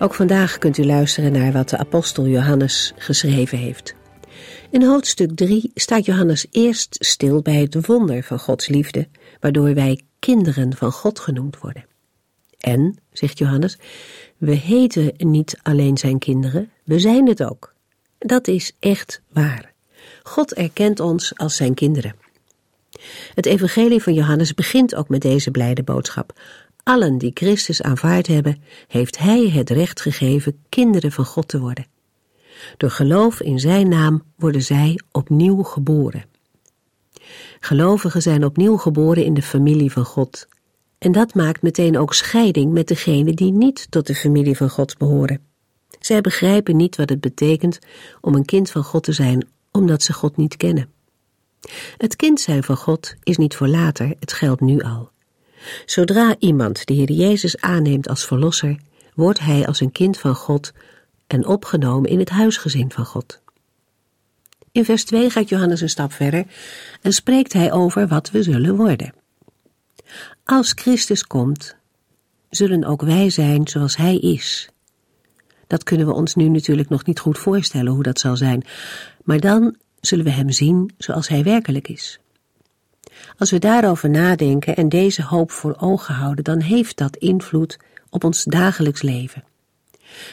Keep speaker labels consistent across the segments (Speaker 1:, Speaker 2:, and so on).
Speaker 1: Ook vandaag kunt u luisteren naar wat de apostel Johannes geschreven heeft. In hoofdstuk 3 staat Johannes eerst stil bij het wonder van Gods liefde, waardoor wij kinderen van God genoemd worden. En, zegt Johannes, we heten niet alleen zijn kinderen, we zijn het ook. Dat is echt waar. God erkent ons als zijn kinderen. Het evangelie van Johannes begint ook met deze blijde boodschap allen die Christus aanvaard hebben, heeft Hij het recht gegeven kinderen van God te worden. Door geloof in Zijn naam worden zij opnieuw geboren. Gelovigen zijn opnieuw geboren in de familie van God. En dat maakt meteen ook scheiding met degenen die niet tot de familie van God behoren. Zij begrijpen niet wat het betekent om een kind van God te zijn, omdat ze God niet kennen. Het kind zijn van God is niet voor later, het geldt nu al. Zodra iemand de Heer Jezus aanneemt als verlosser, wordt hij als een kind van God en opgenomen in het huisgezin van God. In vers 2 gaat Johannes een stap verder en spreekt hij over wat we zullen worden. Als Christus komt, zullen ook wij zijn zoals Hij is. Dat kunnen we ons nu natuurlijk nog niet goed voorstellen hoe dat zal zijn, maar dan zullen we Hem zien zoals Hij werkelijk is. Als we daarover nadenken en deze hoop voor ogen houden, dan heeft dat invloed op ons dagelijks leven.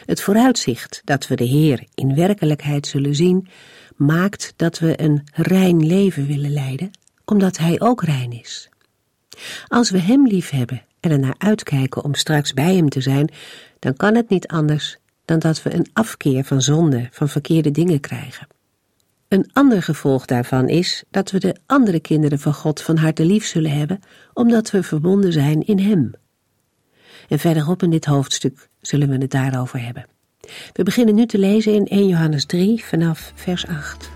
Speaker 1: Het vooruitzicht dat we de Heer in werkelijkheid zullen zien, maakt dat we een rein leven willen leiden, omdat Hij ook rein is. Als we Hem lief hebben en er naar uitkijken om straks bij Hem te zijn, dan kan het niet anders dan dat we een afkeer van zonde, van verkeerde dingen krijgen. Een ander gevolg daarvan is dat we de andere kinderen van God van harte lief zullen hebben, omdat we verbonden zijn in Hem. En verderop in dit hoofdstuk zullen we het daarover hebben. We beginnen nu te lezen in 1 Johannes 3 vanaf vers 8.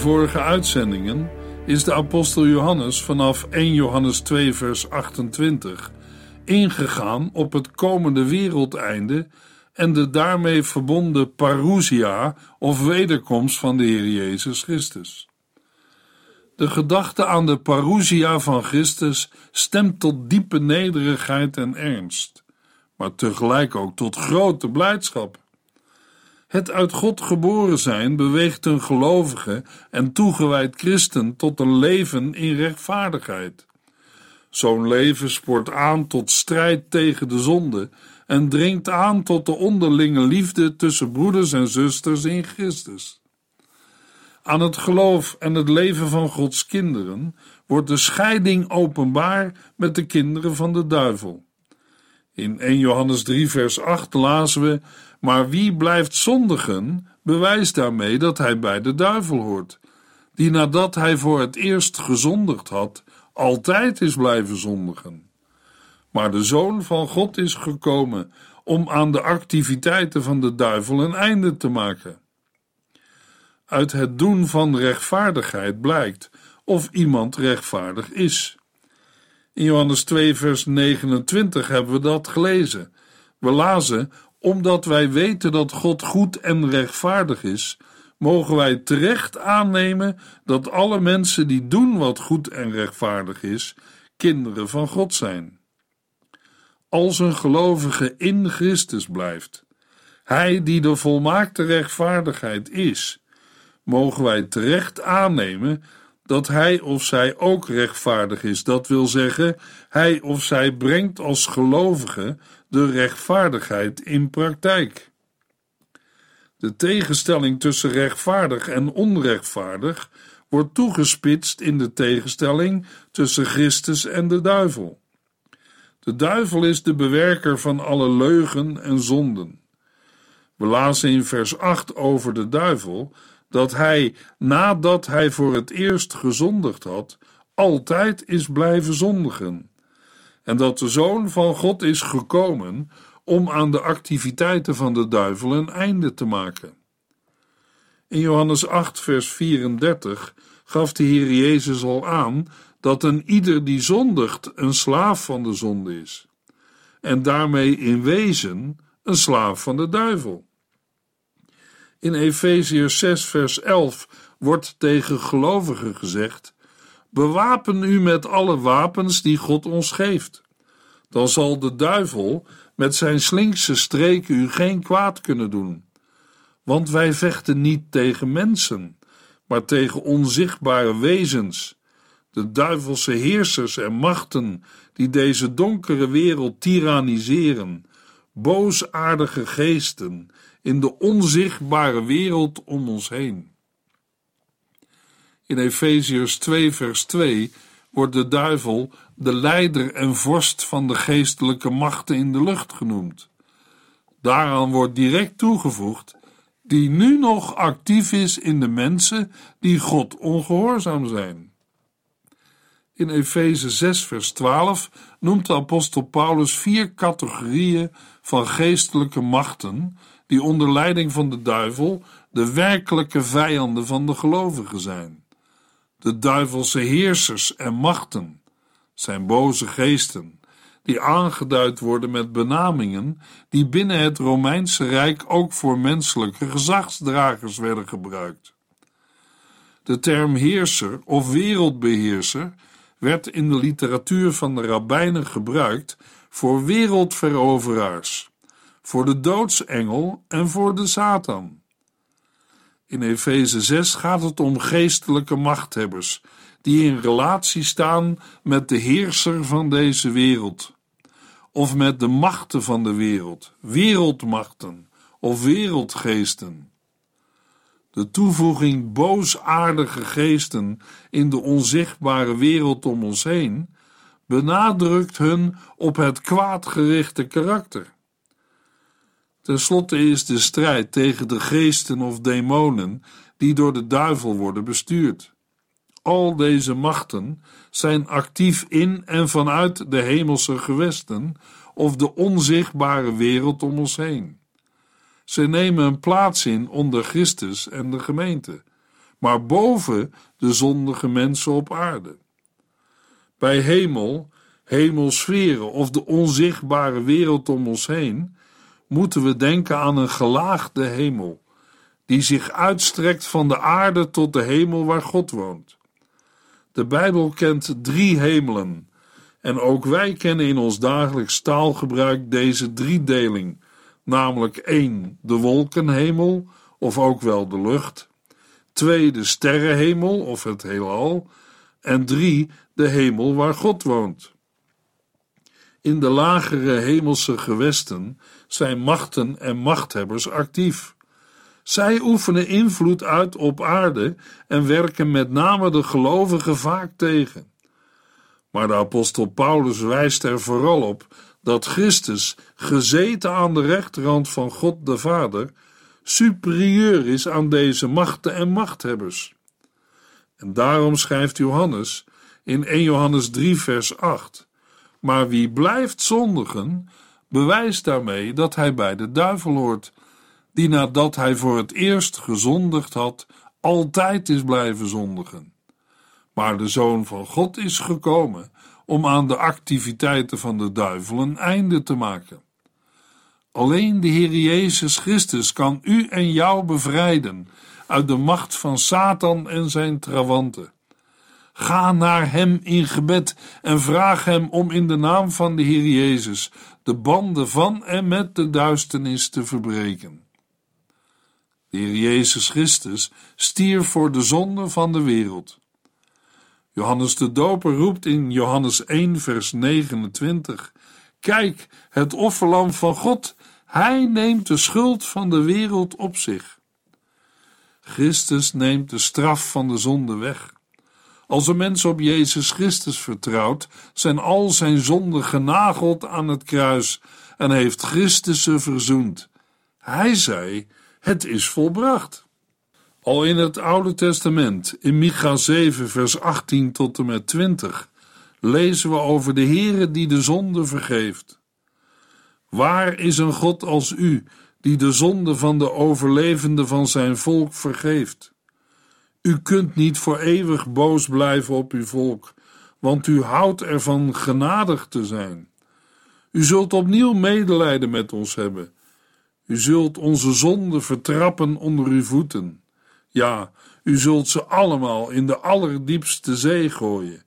Speaker 2: Vorige uitzendingen is de apostel Johannes vanaf 1 Johannes 2 vers 28 ingegaan op het komende wereldeinde en de daarmee verbonden parousia of wederkomst van de Heer Jezus Christus. De gedachte aan de parousia van Christus stemt tot diepe nederigheid en ernst, maar tegelijk ook tot grote blijdschap. Het uit God geboren zijn beweegt een gelovige en toegewijd christen tot een leven in rechtvaardigheid. Zo'n leven spoort aan tot strijd tegen de zonde en dringt aan tot de onderlinge liefde tussen broeders en zusters in Christus. Aan het geloof en het leven van Gods kinderen wordt de scheiding openbaar met de kinderen van de duivel. In 1 Johannes 3, vers 8 lazen we maar wie blijft zondigen, bewijst daarmee dat hij bij de duivel hoort, die nadat hij voor het eerst gezondigd had, altijd is blijven zondigen. Maar de Zoon van God is gekomen om aan de activiteiten van de duivel een einde te maken. Uit het doen van rechtvaardigheid blijkt of iemand rechtvaardig is. In Johannes 2, vers 29 hebben we dat gelezen. We lazen omdat wij weten dat God goed en rechtvaardig is, mogen wij terecht aannemen dat alle mensen die doen wat goed en rechtvaardig is, kinderen van God zijn. Als een gelovige in Christus blijft, hij die de volmaakte rechtvaardigheid is, mogen wij terecht aannemen dat hij of zij ook rechtvaardig is. Dat wil zeggen, hij of zij brengt als gelovige de rechtvaardigheid in praktijk. De tegenstelling tussen rechtvaardig en onrechtvaardig wordt toegespitst in de tegenstelling tussen Christus en de duivel. De duivel is de bewerker van alle leugen en zonden. We lazen in vers 8 over de duivel dat hij, nadat hij voor het eerst gezondigd had, altijd is blijven zondigen. En dat de Zoon van God is gekomen om aan de activiteiten van de duivel een einde te maken. In Johannes 8, vers 34 gaf de Heer Jezus al aan dat een ieder die zondigt een slaaf van de zonde is, en daarmee in wezen een slaaf van de duivel. In Efeziërs 6, vers 11 wordt tegen gelovigen gezegd: Bewapen u met alle wapens die God ons geeft. Dan zal de duivel met zijn slinkse streken u geen kwaad kunnen doen. Want wij vechten niet tegen mensen, maar tegen onzichtbare wezens, de duivelse heersers en machten die deze donkere wereld tyranniseren, boosaardige geesten in de onzichtbare wereld om ons heen. In Efeziërs 2, vers 2 wordt de duivel de leider en vorst van de geestelijke machten in de lucht genoemd. Daaraan wordt direct toegevoegd die nu nog actief is in de mensen die God ongehoorzaam zijn. In Efeze 6, vers 12 noemt de apostel Paulus vier categorieën van geestelijke machten die onder leiding van de duivel de werkelijke vijanden van de gelovigen zijn. De duivelse heersers en machten zijn boze geesten, die aangeduid worden met benamingen die binnen het Romeinse Rijk ook voor menselijke gezagsdragers werden gebruikt. De term heerser of wereldbeheerser werd in de literatuur van de rabbijnen gebruikt voor wereldveroveraars voor de doodsengel en voor de Satan. In Efeze 6 gaat het om geestelijke machthebbers die in relatie staan met de heerser van deze wereld, of met de machten van de wereld, wereldmachten of wereldgeesten. De toevoeging boosaardige geesten in de onzichtbare wereld om ons heen benadrukt hun op het kwaadgerichte karakter. Ten slotte is de strijd tegen de geesten of demonen die door de duivel worden bestuurd. Al deze machten zijn actief in en vanuit de hemelse gewesten of de onzichtbare wereld om ons heen. Ze nemen een plaats in onder Christus en de gemeente, maar boven de zondige mensen op aarde. Bij hemel, hemelsferen of de onzichtbare wereld om ons heen moeten we denken aan een gelaagde hemel, die zich uitstrekt van de aarde tot de hemel waar God woont. De Bijbel kent drie hemelen, en ook wij kennen in ons dagelijks taalgebruik deze driedeling, namelijk één, de wolkenhemel, of ook wel de lucht, twee, de sterrenhemel, of het heelal, en drie, de hemel waar God woont. In de lagere hemelse gewesten zijn machten en machthebbers actief. Zij oefenen invloed uit op aarde en werken met name de gelovigen vaak tegen. Maar de apostel Paulus wijst er vooral op dat Christus, gezeten aan de rechterhand van God de Vader, superieur is aan deze machten en machthebbers. En daarom schrijft Johannes in 1 Johannes 3, vers 8: Maar wie blijft zondigen, bewijst daarmee dat hij bij de duivel hoort, die nadat hij voor het eerst gezondigd had, altijd is blijven zondigen. Maar de Zoon van God is gekomen om aan de activiteiten van de duivel een einde te maken. Alleen de Heer Jezus Christus kan u en jou bevrijden uit de macht van Satan en zijn trawanten. Ga naar Hem in gebed en vraag Hem om in de naam van de Heer Jezus de banden van en met de duisternis te verbreken. De Heer Jezus Christus stierf voor de zonde van de wereld. Johannes de Doper roept in Johannes 1, vers 29: Kijk, het offerlam van God, hij neemt de schuld van de wereld op zich. Christus neemt de straf van de zonde weg. Als een mens op Jezus Christus vertrouwt, zijn al zijn zonden genageld aan het kruis en heeft Christus ze verzoend. Hij zei: Het is volbracht. Al in het Oude Testament, in Micha 7, vers 18 tot en met 20, lezen we over de Heere die de zonde vergeeft. Waar is een God als u, die de zonde van de overlevenden van zijn volk vergeeft? U kunt niet voor eeuwig boos blijven op uw volk, want u houdt ervan genadig te zijn. U zult opnieuw medelijden met ons hebben. U zult onze zonden vertrappen onder uw voeten. Ja, u zult ze allemaal in de allerdiepste zee gooien.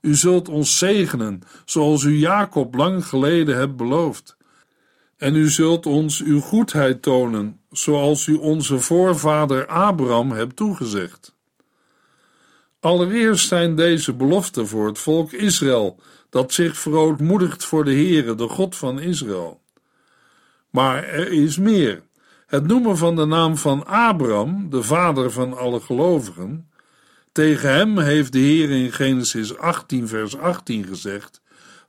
Speaker 2: U zult ons zegenen, zoals u Jacob lang geleden hebt beloofd. En u zult ons uw goedheid tonen, zoals u onze voorvader Abraham hebt toegezegd. Allereerst zijn deze beloften voor het volk Israël, dat zich verootmoedigt voor de Heere, de God van Israël. Maar er is meer. Het noemen van de naam van Abraham, de vader van alle gelovigen, tegen hem heeft de Heer in Genesis 18, vers 18 gezegd: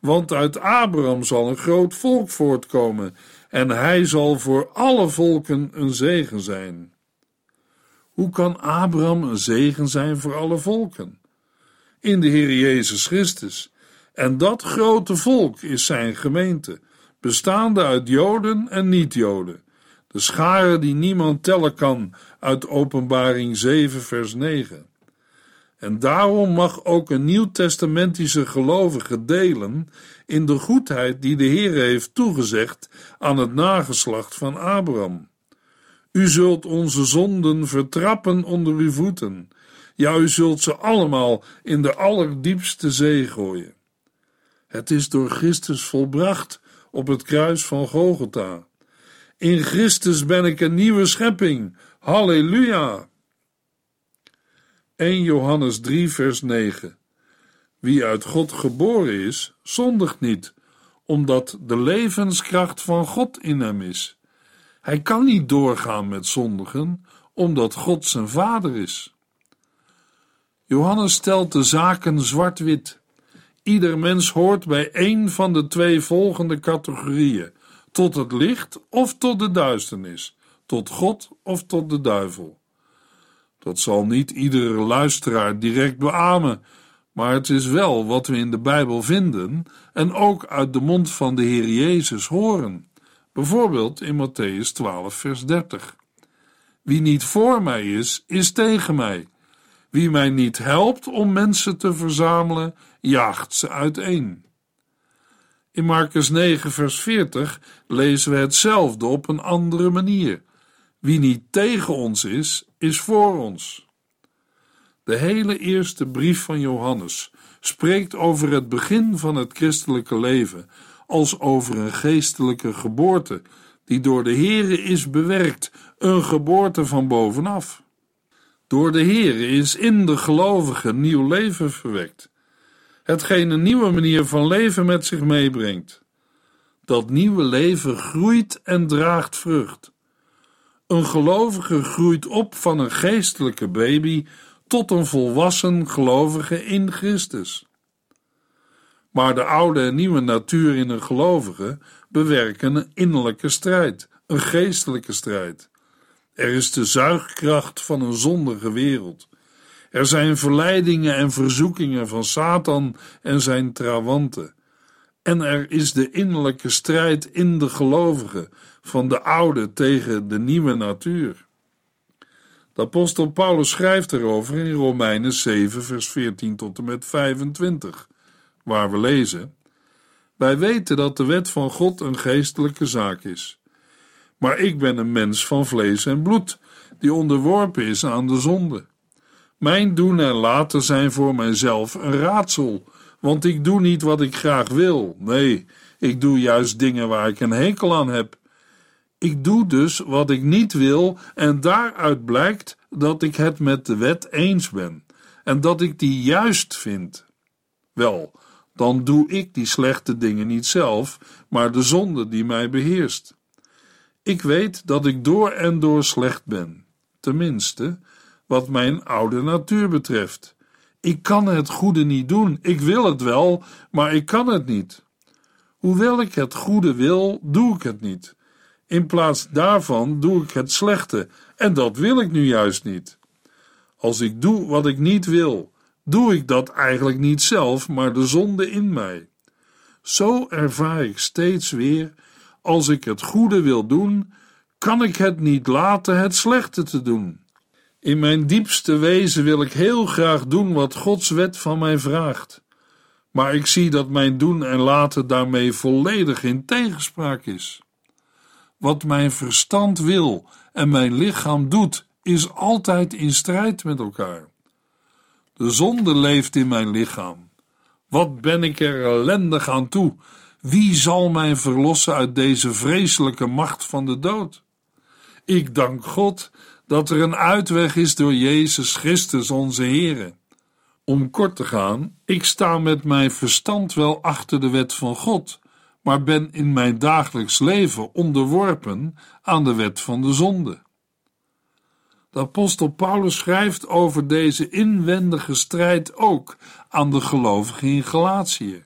Speaker 2: Want uit Abraham zal een groot volk voortkomen, en hij zal voor alle volken een zegen zijn. Hoe kan Abraham een zegen zijn voor alle volken? In de Heer Jezus Christus. En dat grote volk is zijn gemeente, bestaande uit Joden en niet-Joden. De schare die niemand tellen kan uit Openbaring 7, vers 9. En daarom mag ook een nieuwtestamentische gelovige delen in de goedheid die de Heer heeft toegezegd aan het nageslacht van Abraham. U zult onze zonden vertrappen onder uw voeten. Ja, u zult ze allemaal in de allerdiepste zee gooien. Het is door Christus volbracht op het kruis van Golgotha. In Christus ben ik een nieuwe schepping. Halleluja! 1 Johannes 3, vers 9. Wie uit God geboren is, zondigt niet, omdat de levenskracht van God in hem is. Hij kan niet doorgaan met zondigen, omdat God zijn vader is. Johannes stelt de zaken zwart-wit. Ieder mens hoort bij één van de twee volgende categorieën: tot het licht of tot de duisternis, tot God of tot de duivel. Dat zal niet iedere luisteraar direct beamen, maar het is wel wat we in de Bijbel vinden en ook uit de mond van de Heer Jezus horen. Bijvoorbeeld in Matthäus 12, vers 30. Wie niet voor mij is, is tegen mij. Wie mij niet helpt om mensen te verzamelen, jaagt ze uiteen. In Marcus 9, vers 40 lezen we hetzelfde op een andere manier. Wie niet tegen ons is, is voor ons. De hele eerste brief van Johannes spreekt over het begin van het christelijke leven als over een geestelijke geboorte die door de Heere is bewerkt, een geboorte van bovenaf. Door de Heere is in de gelovige nieuw leven verwekt, hetgeen een nieuwe manier van leven met zich meebrengt. Dat nieuwe leven groeit en draagt vrucht. Een gelovige groeit op van een geestelijke baby tot een volwassen gelovige in Christus. Maar de oude en nieuwe natuur in een gelovige bewerken een innerlijke strijd, een geestelijke strijd. Er is de zuigkracht van een zondige wereld. Er zijn verleidingen en verzoekingen van Satan en zijn trawanten. En er is de innerlijke strijd in de gelovigen van de oude tegen de nieuwe natuur. De apostel Paulus schrijft erover in Romeinen 7, vers 14 tot en met 25, waar we lezen: Wij weten dat de wet van God een geestelijke zaak is. Maar ik ben een mens van vlees en bloed, die onderworpen is aan de zonde. Mijn doen en laten zijn voor mijzelf een raadsel, want ik doe niet wat ik graag wil. Nee, ik doe juist dingen waar ik een hekel aan heb. Ik doe dus wat ik niet wil, en daaruit blijkt dat ik het met de wet eens ben en dat ik die juist vind. Wel, dan doe ik die slechte dingen niet zelf, maar de zonde die mij beheerst. Ik weet dat ik door en door slecht ben, tenminste, wat mijn oude natuur betreft. Ik kan het goede niet doen, ik wil het wel, maar ik kan het niet. Hoewel ik het goede wil, doe ik het niet. In plaats daarvan doe ik het slechte, en dat wil ik nu juist niet. Als ik doe wat ik niet wil, doe ik dat eigenlijk niet zelf, maar de zonde in mij. Zo ervaar ik steeds weer: als ik het goede wil doen, kan ik het niet laten het slechte te doen. In mijn diepste wezen wil ik heel graag doen wat Gods wet van mij vraagt. Maar ik zie dat mijn doen en laten daarmee volledig in tegenspraak is. Wat mijn verstand wil en mijn lichaam doet, is altijd in strijd met elkaar. De zonde leeft in mijn lichaam. Wat ben ik er ellendig aan toe? Wie zal mij verlossen uit deze vreselijke macht van de dood? Ik dank God dat er een uitweg is door Jezus Christus onze Heere. Om kort te gaan, ik sta met mijn verstand wel achter de wet van God, maar ben in mijn dagelijks leven onderworpen aan de wet van de zonde. De apostel Paulus schrijft over deze inwendige strijd ook aan de gelovigen in Galatië.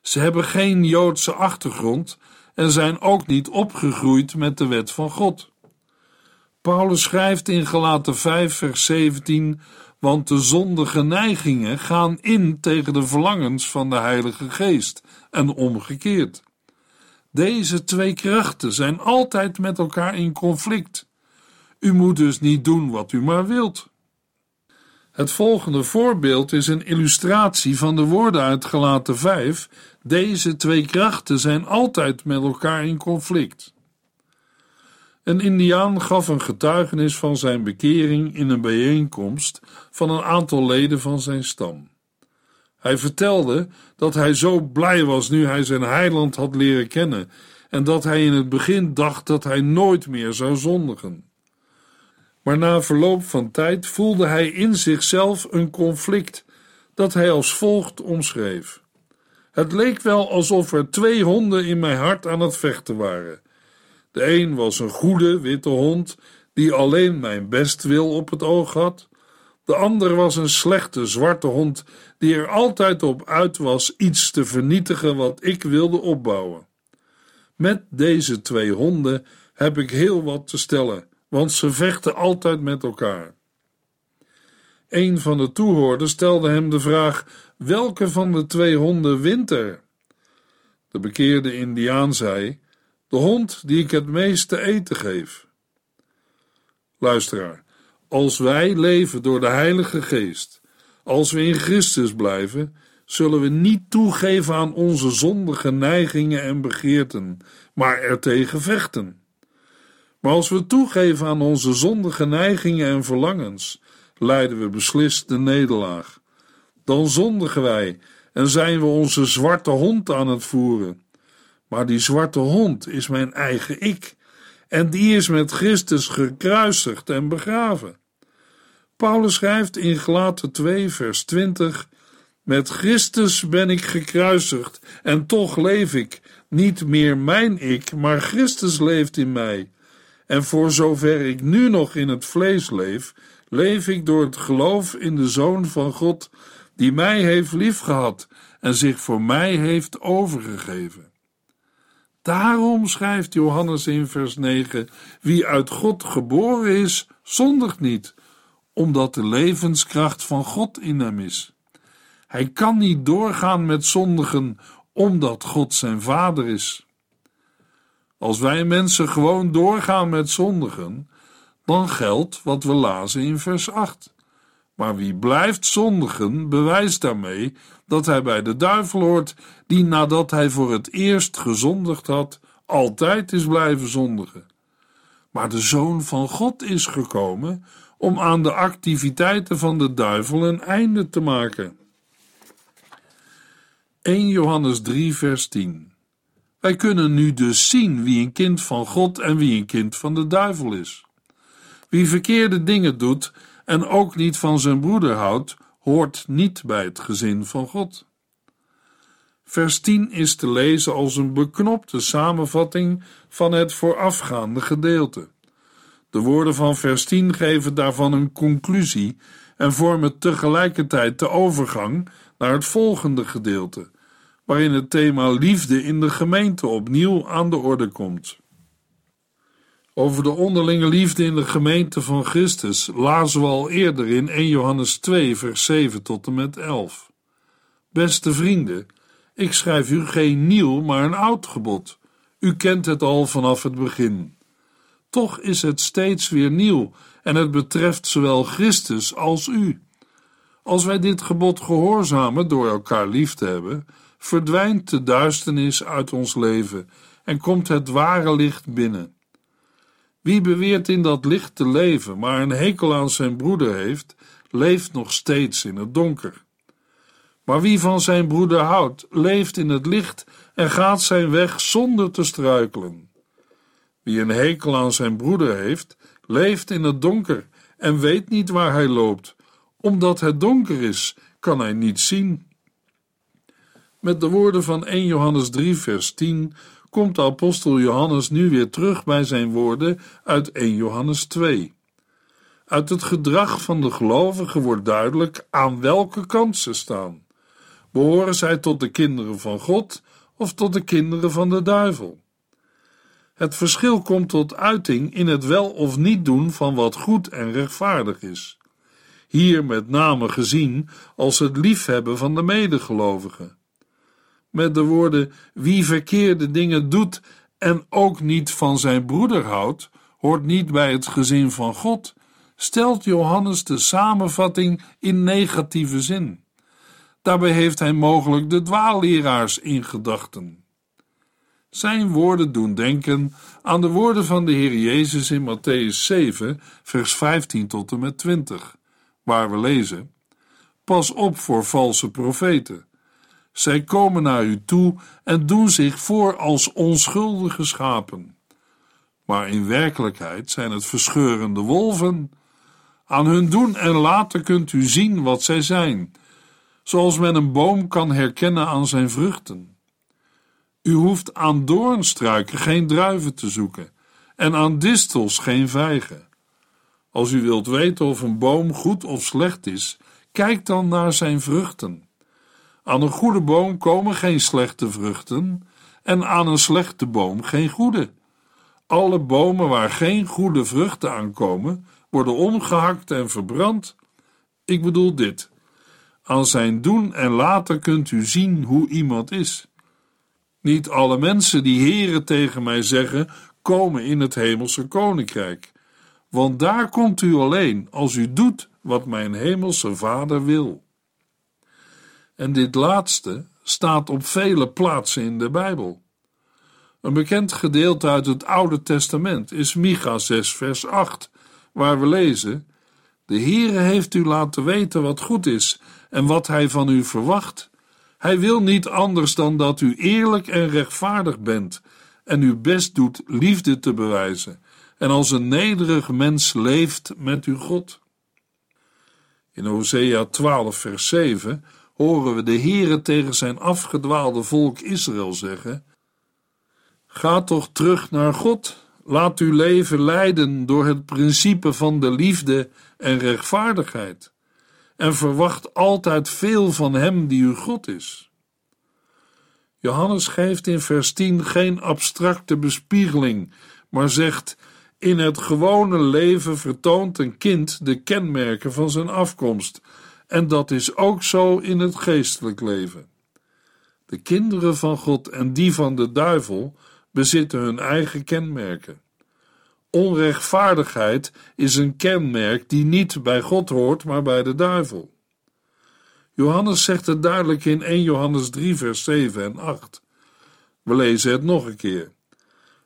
Speaker 2: Ze hebben geen Joodse achtergrond en zijn ook niet opgegroeid met de wet van God. Paulus schrijft in Galaten 5 vers 17 want de zondige neigingen gaan in tegen de verlangens van de Heilige Geest en omgekeerd. Deze twee krachten zijn altijd met elkaar in conflict. U moet dus niet doen wat u maar wilt. Het volgende voorbeeld is een illustratie van de woorden uit Gelaten 5. Deze twee krachten zijn altijd met elkaar in conflict. Een Indiaan gaf een getuigenis van zijn bekering in een bijeenkomst van een aantal leden van zijn stam. Hij vertelde dat hij zo blij was nu hij zijn heiland had leren kennen en dat hij in het begin dacht dat hij nooit meer zou zondigen. Maar na verloop van tijd voelde hij in zichzelf een conflict dat hij als volgt omschreef. Het leek wel alsof er twee honden in mijn hart aan het vechten waren. De een was een goede witte hond die alleen mijn bestwil op het oog had. De ander was een slechte zwarte hond die er altijd op uit was iets te vernietigen wat ik wilde opbouwen. Met deze twee honden heb ik heel wat te stellen, want ze vechten altijd met elkaar. Een van de toehoorders stelde hem de vraag: welke van de twee honden wint er? De bekeerde Indiaan zei: de hond die ik het meest te eten geef. Luisteraar, als wij leven door de Heilige Geest, als we in Christus blijven, zullen we niet toegeven aan onze zondige neigingen en begeerten, maar ertegen vechten. Maar als we toegeven aan onze zondige neigingen en verlangens, leiden we beslist de nederlaag. Dan zondigen wij en zijn we onze zwarte hond aan het voeren. Maar die zwarte hond is mijn eigen ik, en die is met Christus gekruisigd en begraven. Paulus schrijft in Galaten 2, vers 20: Met Christus ben ik gekruisigd, en toch leef ik, niet meer mijn ik, maar Christus leeft in mij. En voor zover ik nu nog in het vlees leef, leef ik door het geloof in de Zoon van God, die mij heeft liefgehad en zich voor mij heeft overgegeven. Daarom schrijft Johannes in vers 9: Wie uit God geboren is, zondigt niet, omdat de levenskracht van God in hem is. Hij kan niet doorgaan met zondigen, omdat God zijn vader is. Als wij mensen gewoon doorgaan met zondigen, dan geldt wat we lazen in vers 8. Maar wie blijft zondigen, bewijst daarmee dat hij bij de duivel hoort, die nadat hij voor het eerst gezondigd had, altijd is blijven zondigen. Maar de Zoon van God is gekomen om aan de activiteiten van de duivel een einde te maken. 1 Johannes 3, vers 10. Wij kunnen nu dus zien wie een kind van God en wie een kind van de duivel is. Wie verkeerde dingen doet en ook niet van zijn broeder houdt, hoort niet bij het gezin van God. Vers 10 is te lezen als een beknopte samenvatting van het voorafgaande gedeelte. De woorden van vers 10 geven daarvan een conclusie en vormen tegelijkertijd de overgang naar het volgende gedeelte, waarin het thema liefde in de gemeente opnieuw aan de orde komt. Over de onderlinge liefde in de gemeente van Christus lazen we al eerder in 1 Johannes 2, vers 7 tot en met 11. Beste vrienden, ik schrijf u geen nieuw, maar een oud gebod. U kent het al vanaf het begin. Toch is het steeds weer nieuw en het betreft zowel Christus als u. Als wij dit gebod gehoorzamen door elkaar lief te hebben, verdwijnt de duisternis uit ons leven en komt het ware licht binnen. Wie beweert in dat licht te leven, maar een hekel aan zijn broeder heeft, leeft nog steeds in het donker. Maar wie van zijn broeder houdt, leeft in het licht en gaat zijn weg zonder te struikelen. Wie een hekel aan zijn broeder heeft, leeft in het donker en weet niet waar hij loopt. Omdat het donker is, kan hij niet zien. Met de woorden van 1 Johannes 3, vers 10 komt de apostel Johannes nu weer terug bij zijn woorden uit 1 Johannes 2. Uit het gedrag van de gelovigen wordt duidelijk aan welke kant ze staan. Behoren zij tot de kinderen van God of tot de kinderen van de duivel? Het verschil komt tot uiting in het wel of niet doen van wat goed en rechtvaardig is. Hier met name gezien als het liefhebben van de medegelovigen. Met de woorden: wie verkeerde dingen doet en ook niet van zijn broeder houdt, hoort niet bij het gezin van God, stelt Johannes de samenvatting in negatieve zin. Daarbij heeft hij mogelijk de dwaalleraars in gedachten. Zijn woorden doen denken aan de woorden van de Heer Jezus in Matthäus 7, vers 15 tot en met 20, waar we lezen: Pas op voor valse profeten. Zij komen naar u toe en doen zich voor als onschuldige schapen. Maar in werkelijkheid zijn het verscheurende wolven. Aan hun doen en laten kunt u zien wat zij zijn, zoals men een boom kan herkennen aan zijn vruchten. U hoeft aan doornstruiken geen druiven te zoeken en aan distels geen vijgen. Als u wilt weten of een boom goed of slecht is, kijk dan naar zijn vruchten. Aan een goede boom komen geen slechte vruchten en aan een slechte boom geen goede. Alle bomen waar geen goede vruchten aankomen, worden omgehakt en verbrand. Ik bedoel dit. Aan zijn doen en laten kunt u zien hoe iemand is. Niet alle mensen die heren tegen mij zeggen, komen in het hemelse koninkrijk. Want daar komt u alleen als u doet wat mijn hemelse vader wil. En dit laatste staat op vele plaatsen in de Bijbel. Een bekend gedeelte uit het Oude Testament is Micha 6 vers 8, waar we lezen: De Heere heeft u laten weten wat goed is en wat hij van u verwacht hij wil niet anders dan dat u eerlijk en rechtvaardig bent en uw best doet liefde te bewijzen en als een nederig mens leeft met uw God. In Hosea 12 vers 7 horen we de Heere tegen zijn afgedwaalde volk Israël zeggen: Ga toch terug naar God, laat uw leven leiden door het principe van de liefde en rechtvaardigheid. En verwacht altijd veel van Hem die uw God is. Johannes geeft in vers 10 geen abstracte bespiegeling, maar zegt: In het gewone leven vertoont een kind de kenmerken van zijn afkomst, en dat is ook zo in het geestelijk leven. De kinderen van God en die van de duivel bezitten hun eigen kenmerken. Onrechtvaardigheid is een kenmerk die niet bij God hoort, maar bij de duivel. Johannes zegt het duidelijk in 1 Johannes 3, vers 7 en 8. We lezen het nog een keer.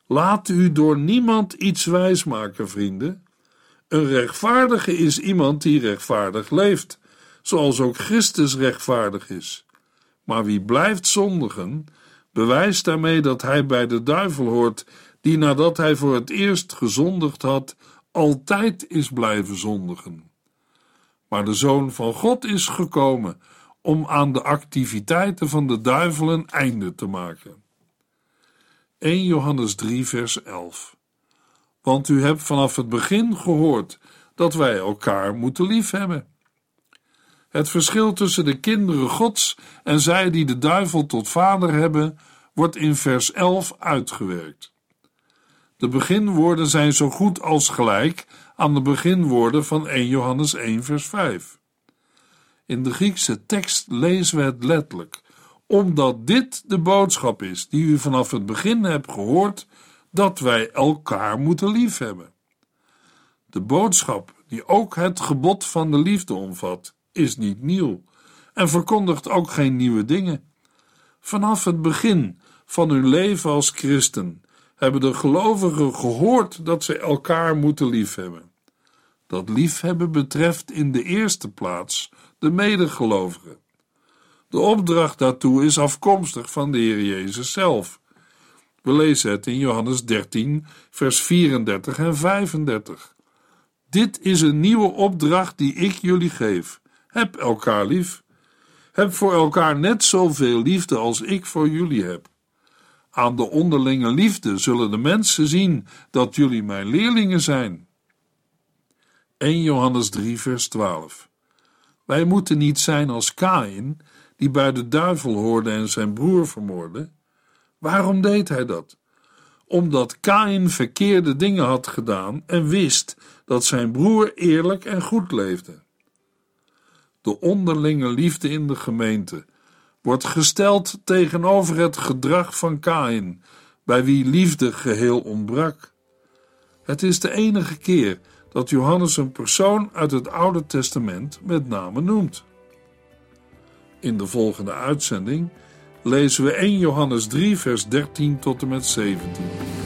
Speaker 2: Laat u door niemand iets wijsmaken, vrienden. Een rechtvaardige is iemand die rechtvaardig leeft, zoals ook Christus rechtvaardig is. Maar wie blijft zondigen, bewijst daarmee dat hij bij de duivel hoort, die nadat hij voor het eerst gezondigd had, altijd is blijven zondigen. Maar de Zoon van God is gekomen om aan de activiteiten van de duivel een einde te maken. 1 Johannes 3, vers 11. Want u hebt vanaf het begin gehoord dat wij elkaar moeten liefhebben. Het verschil tussen de kinderen Gods en zij die de duivel tot vader hebben, wordt in vers 11 uitgewerkt. De beginwoorden zijn zo goed als gelijk aan de beginwoorden van 1 Johannes 1, vers 5. In de Griekse tekst lezen we het letterlijk, omdat dit de boodschap is die u vanaf het begin hebt gehoord, dat wij elkaar moeten liefhebben. De boodschap, die ook het gebod van de liefde omvat, is niet nieuw en verkondigt ook geen nieuwe dingen. Vanaf het begin van hun leven als christen hebben de gelovigen gehoord dat ze elkaar moeten liefhebben. Dat liefhebben betreft in de eerste plaats de medegelovigen. De opdracht daartoe is afkomstig van de Heer Jezus zelf. We lezen het in Johannes 13, vers 34 en 35. Dit is een nieuwe opdracht die ik jullie geef. Heb elkaar lief. Heb voor elkaar net zoveel liefde als ik voor jullie heb. Aan de onderlinge liefde zullen de mensen zien dat jullie mijn leerlingen zijn. 1 Johannes 3, vers 12. Wij moeten niet zijn als Kain, die bij de duivel hoorde en zijn broer vermoordde. Waarom deed hij dat? Omdat Kain verkeerde dingen had gedaan en wist dat zijn broer eerlijk en goed leefde. De onderlinge liefde in de gemeente wordt gesteld tegenover het gedrag van Kain, bij wie liefde geheel ontbrak. Het is de enige keer dat Johannes een persoon uit het Oude Testament met name noemt. In de volgende uitzending lezen we 1 Johannes 3, vers 13 tot en met 17.